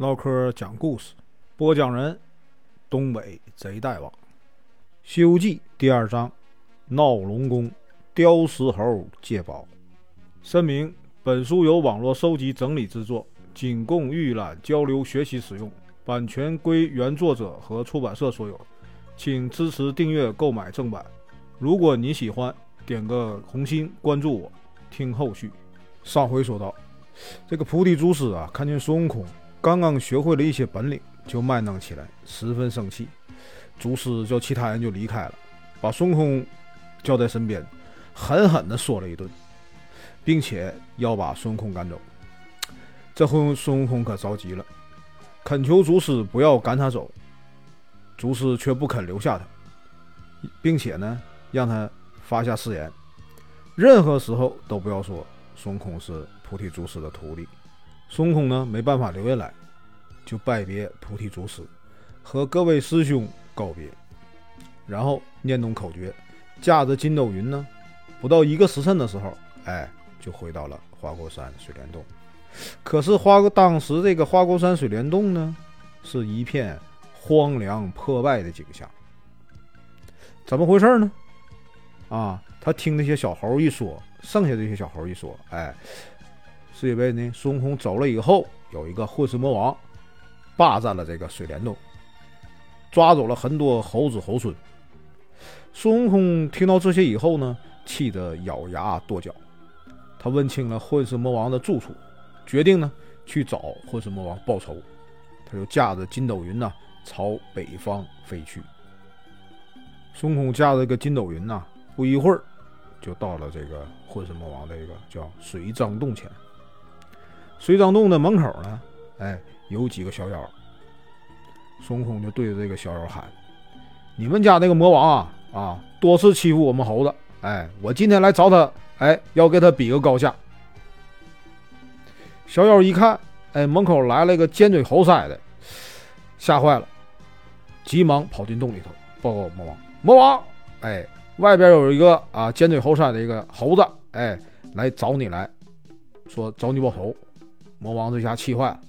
唠嗑讲故事，播讲人：东北贼大王，《西游记》第二章：闹龙宫，雕石猴借宝。声明：本书由网络收集整理制作，仅供预览、交流、学习使用，版权归原作者和出版社所有，请支持订阅、购买正版。如果你喜欢，点个红心，关注我，听后续。上回说到，这个菩提祖师啊，看见孙悟空。刚刚学会了一些本领，就卖弄起来，十分生气。祖师叫其他人就离开了，把孙悟空叫在身边，狠狠地说了一顿，并且要把孙悟空赶走。这回孙悟空可着急了，恳求祖师不要赶他走。祖师却不肯留下他，并且呢，让他发下誓言，任何时候都不要说孙悟空是菩提祖师的徒弟。孙悟空呢，没办法留下来，就拜别菩提祖师，和各位师兄告别，然后念动口诀，驾着筋斗云呢，不到一个时辰的时候，哎，就回到了花果山水帘洞。可是花当时这个花果山水帘洞呢，是一片荒凉破败的景象。怎么回事呢？啊，他听那些小猴一说，剩下这些小猴一说，哎。是因为呢，孙悟空走了以后，有一个混世魔王霸占了这个水帘洞，抓走了很多猴子猴孙。孙悟空听到这些以后呢，气得咬牙跺脚。他问清了混世魔王的住处，决定呢去找混世魔王报仇。他就驾着筋斗云呐，朝北方飞去。孙悟空驾着个筋斗云呐，不一会儿就到了这个混世魔王的一个叫水脏洞前。水张洞的门口呢，哎，有几个小妖。孙悟空就对着这个小妖喊：“你们家那个魔王啊，啊，多次欺负我们猴子，哎，我今天来找他，哎，要给他比个高下。”小妖一看，哎，门口来了一个尖嘴猴腮的，吓坏了，急忙跑进洞里头报告魔王：“魔王，哎，外边有一个啊尖嘴猴腮的一个猴子，哎，来找你来说找你报仇。”魔王这下气坏了，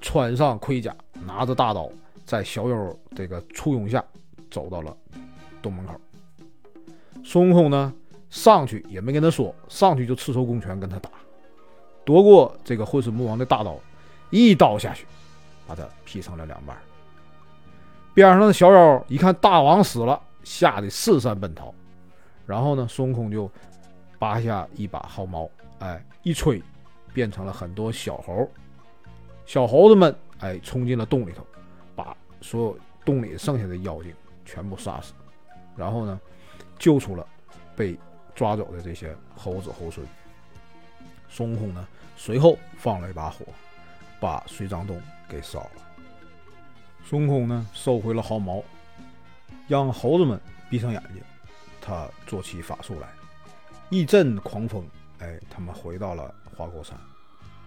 穿上盔甲，拿着大刀，在小妖这个簇拥下，走到了洞门口。孙悟空呢，上去也没跟他说，上去就赤手空拳跟他打，夺过这个混世魔王的大刀，一刀下去，把他劈成了两半。边上的小妖一看大王死了，吓得四散奔逃。然后呢，孙悟空就拔下一把毫毛，哎，一吹。变成了很多小猴，小猴子们哎冲进了洞里头，把所有洞里剩下的妖精全部杀死，然后呢救出了被抓走的这些猴子猴孙。孙悟空呢随后放了一把火，把水张洞给烧了。孙悟空呢收回了毫毛，让猴子们闭上眼睛，他做起法术来，一阵狂风，哎，他们回到了。花果山，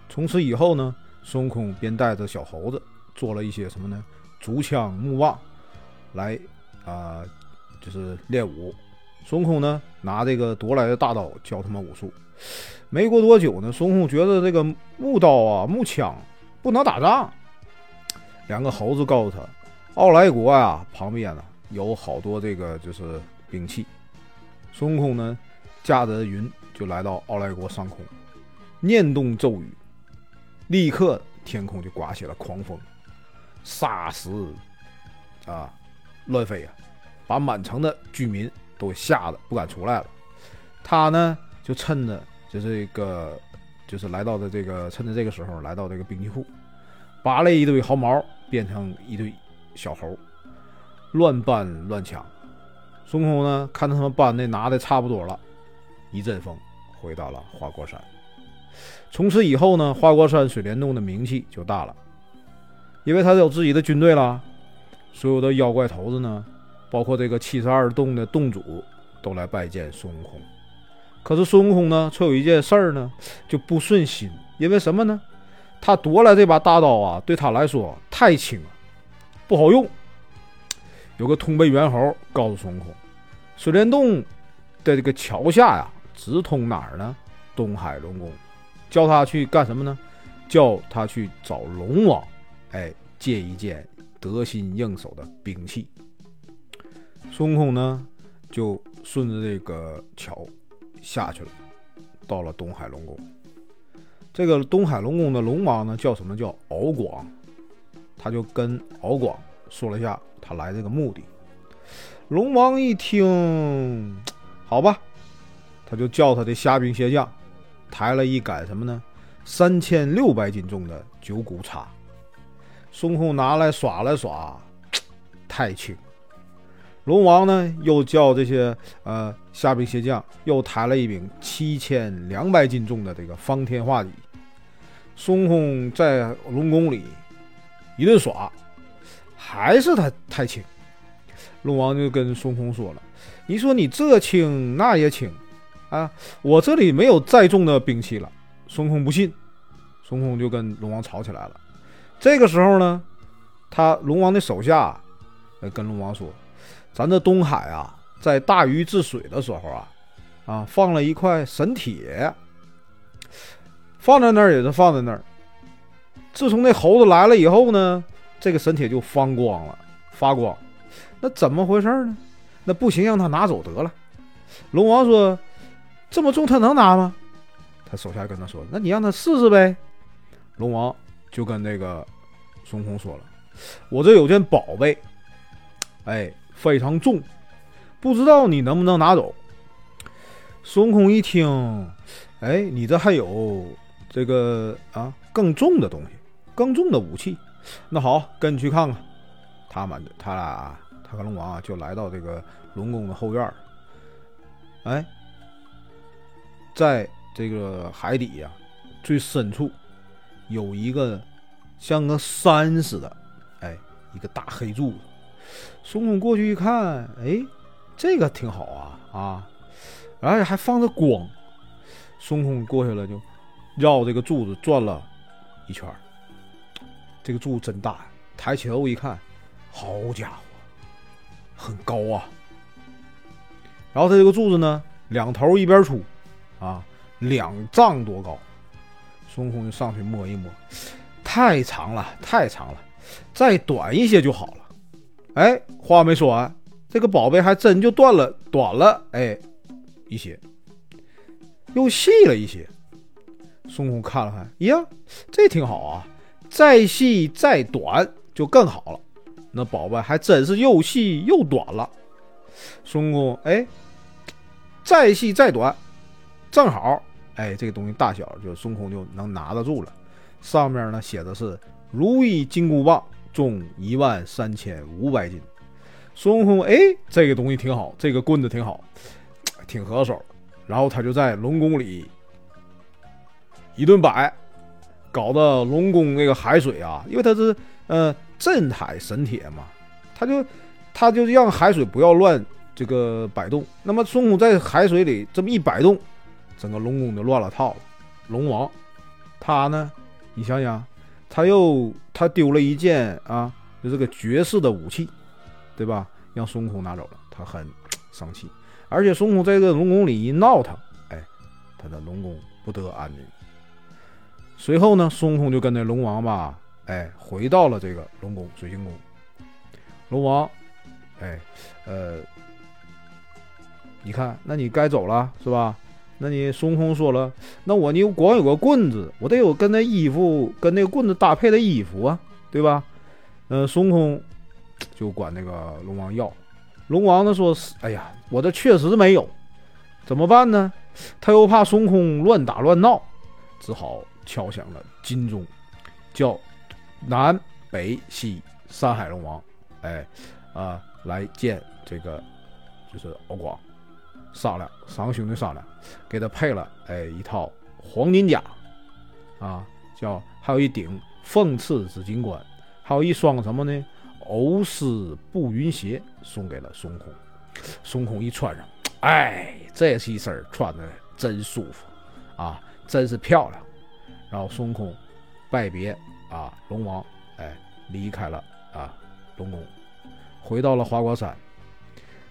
从此以后呢，孙悟空便带着小猴子做了一些什么呢？竹枪木棒，来啊，就是练武。孙悟空呢，拿这个夺来的大刀教他们武术。没过多久呢，孙悟空觉得这个木刀啊、木枪不能打仗。两个猴子告诉他，奥莱国啊旁边呢有好多这个就是兵器。孙悟空呢，驾着云就来到奥莱国上空。念动咒语，立刻天空就刮起了狂风，沙石啊乱飞啊，把满城的居民都吓得不敢出来了。他呢就趁着就这个就是来到的这个趁着这个时候来到这个兵器库，拔了一堆毫毛，变成一堆小猴，乱搬乱抢。孙悟空呢看到他们搬的拿的差不多了，一阵风回到了花果山。从此以后呢，花果山水帘洞的名气就大了，因为他有自己的军队了。所有的妖怪头子呢，包括这个七十二洞的洞主，都来拜见孙悟空。可是孙悟空呢，却有一件事儿呢，就不顺心。因为什么呢？他夺来这把大刀啊，对他来说太轻了，不好用。有个通背猿猴告诉孙悟空，水帘洞的这个桥下呀，直通哪儿呢？东海龙宫。叫他去干什么呢？叫他去找龙王。哎，借一件得心应手的兵器。孙悟空呢，就顺着这个桥下去了，到了东海龙宫。这个东海龙宫的龙王呢，叫什么？叫敖广。他就跟敖广说了一下他来这个目的。龙王一听，好吧，他就叫他的虾兵蟹将抬了一杆什么呢？三千六百斤重的九股叉。孙悟空拿来耍了耍，太轻。龙王呢，又叫这些呃虾兵蟹将又抬了一柄七千两百斤重的这个方天画戟。孙悟空在龙宫里一顿耍，还是他太轻。龙王就跟孙悟空说了：“你说你这轻那也轻啊，我这里没有再重的兵器了。”孙悟空不信，孙悟空就跟龙王吵起来了。这个时候呢，他龙王的手下跟龙王说。咱这东海啊，在大禹治水的时候啊，啊放了一块神铁，放在那儿也是放在那儿。自从那猴子来了以后呢，这个神铁就发光了，发光。那怎么回事呢？那不行，让他拿走得了。龙王说：“这么重，他能拿吗？”他手下跟他说：“那你让他试试呗。”龙王就跟那个孙悟空说了：“我这有件宝贝，哎。”非常重，不知道你能不能拿走。孙悟空一听，哎，你这还有这个啊更重的东西，更重的武器。那好，跟你去看看。他们他俩，他跟龙王啊，就来到这个龙宫的后院哎，在这个海底呀最深处有一个像个山似的，哎，一个大黑柱子。孙悟空过去一看，哎，这个挺好啊啊，而且还放着光。孙悟空过去了，就绕这个柱子转了一圈。这个柱子真大，抬起头一看，好家伙，很高啊。然后它这个柱子呢，两头一边粗，啊，两丈多高。孙悟空就上去摸一摸，太长了，太长了，再短一些就好了。哎，话没说完，这个宝贝还真就断了，短了，哎，一些，又细了一些。孙悟空看了看，呀，这挺好啊，再细再短就更好了。那宝贝还真是又细又短了。孙悟空，哎，再细再短，正好，哎，这个东西大小就孙悟空就能拿得住了。上面呢写的是如意金箍棒。重一万三千五百斤，孙悟空哎，这个东西挺好，这个棍子挺好，挺合手。然后他就在龙宫里一顿摆，搞得龙宫那个海水啊，因为它是呃镇海神铁嘛，他就他就让海水不要乱这个摆动。那么孙悟空在海水里这么一摆动，整个龙宫就乱了套了。龙王他呢，你想想。他又他丢了一件啊，就这个绝世的武器，对吧？让孙悟空拿走了，他很生气。而且孙悟空在这个龙宫里一闹腾，哎，他的龙宫不得安宁。随后呢，孙悟空就跟那龙王吧，哎，回到了这个龙宫水晶宫。龙王，哎，呃，你看，那你该走了是吧？那你孙悟空说了，那我你光有个棍子，我得有跟那衣服跟那个棍子搭配的衣服啊，对吧？嗯，孙悟空就管那个龙王要，龙王呢说是，哎呀，我这确实没有，怎么办呢？他又怕孙悟空乱打乱闹，只好敲响了金钟，叫南北西三海龙王，哎，啊，来见这个就是敖广。商量，三个兄弟商量，给他配了哎一套黄金甲，啊，叫还有一顶凤翅紫金冠，还有一双什么呢？欧丝步云鞋，送给了孙悟空。孙悟空一穿上，哎，这是一身穿的真舒服啊，真是漂亮。然后孙悟空拜别啊龙王，哎，离开了啊龙宫，回到了花果山。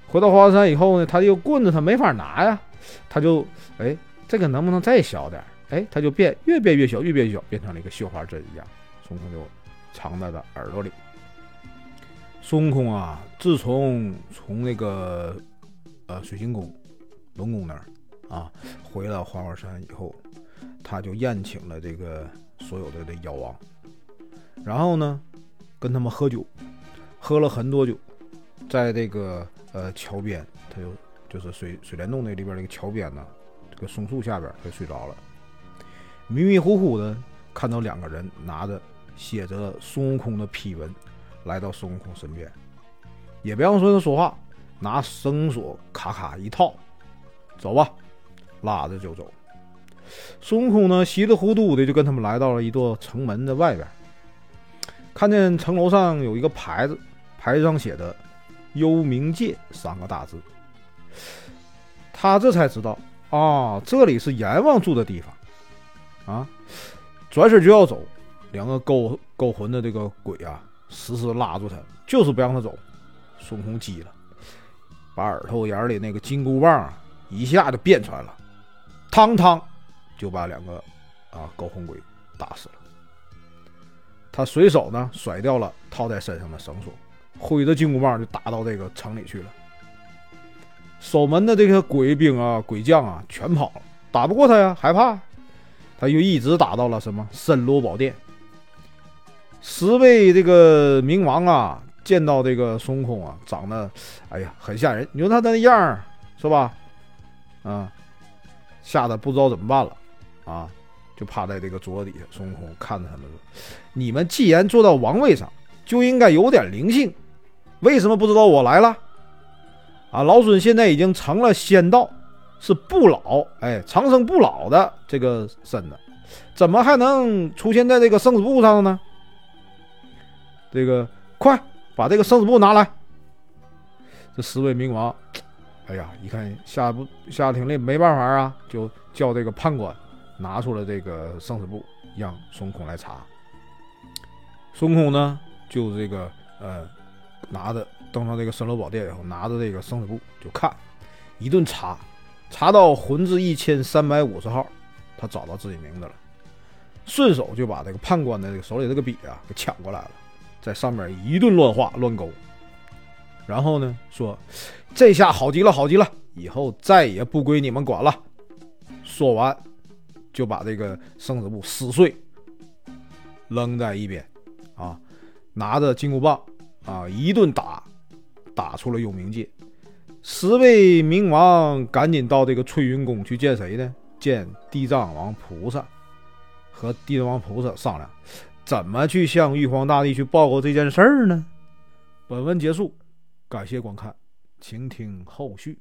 回到花果山以后呢，他这个棍子他没法拿呀，他就哎，这个能不能再小点？哎，他就变越变越小，越变越小，变成了一个绣花针一样。孙悟空就藏在了耳朵里。孙悟空啊，自从从那个呃水晶宫龙宫那儿啊回了花果山以后，他就宴请了这个所有的的妖王，然后呢跟他们喝酒，喝了很多酒，在这个呃桥边，他就就是水水帘洞那里边那个桥边呢，这个松树下边，他就睡着了，迷迷糊糊的看到两个人拿着写着孙悟空的批文。来到孙悟空身边，也不让孙悟空说话，拿绳索咔咔一套，走吧，拉着就走。孙悟空呢，稀里糊涂的就跟他们来到了一座城门的外边，看见城楼上有一个牌子，牌子上写的“幽冥界”三个大字。他这才知道啊，这里是阎王住的地方啊，转身就要走，两个勾勾魂的这个鬼啊。死死拉住他，就是不让他走。孙悟空急了，把耳朵眼里那个金箍棒一下就变出来了，汤汤就把两个啊勾魂鬼打死了。他随手呢甩掉了套在身上的绳索，挥着金箍棒就打到这个城里去了。守门的这些鬼兵啊、鬼将啊全跑了，打不过他呀，害怕，他就一直打到了什么森罗宝殿。十位这个冥王啊，见到这个孙悟空啊，长得哎呀很吓人。你说他那样儿是吧？啊，吓得不知道怎么办了啊，就趴在这个桌子底下。孙悟空看着他们说：“你们既然坐到王位上，就应该有点灵性，为什么不知道我来了？啊，老孙现在已经成了仙道，是不老哎，长生不老的这个身子，怎么还能出现在这个生死簿上呢？”这个快把这个生死簿拿来！这十位冥王，哎呀，一看下不下庭里没办法啊，就叫这个判官拿出了这个生死簿，让孙悟空来查。孙悟空呢，就这个呃，拿着登上这个神罗宝殿以后，拿着这个生死簿就看，一顿查，查到魂字一千三百五十号，他找到自己名字了，顺手就把这个判官的这个手里这个笔啊给抢过来了。在上面一顿乱画乱勾，然后呢说：“这下好极了，好极了，以后再也不归你们管了。”说完，就把这个生死簿撕碎，扔在一边，啊，拿着金箍棒啊一顿打，打出了幽冥界。十位冥王赶紧到这个翠云宫去见谁呢？见地藏王菩萨，和地藏王菩萨商量。怎么去向玉皇大帝去报告这件事儿呢？本文结束，感谢观看，请听后续。